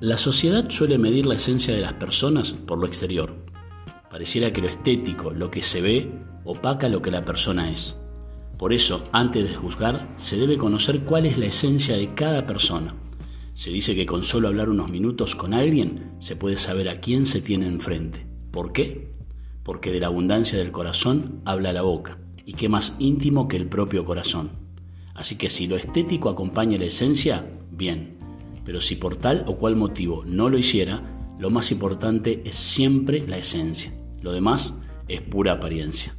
La sociedad suele medir la esencia de las personas por lo exterior. Pareciera que lo estético, lo que se ve, opaca lo que la persona es. Por eso, antes de juzgar, se debe conocer cuál es la esencia de cada persona. Se dice que con solo hablar unos minutos con alguien se puede saber a quién se tiene enfrente. ¿Por qué? Porque de la abundancia del corazón habla la boca. ¿Y qué más íntimo que el propio corazón? Así que si lo estético acompaña la esencia, bien pero si por tal o cual motivo no lo hiciera, lo más importante es siempre la esencia. Lo demás es pura apariencia.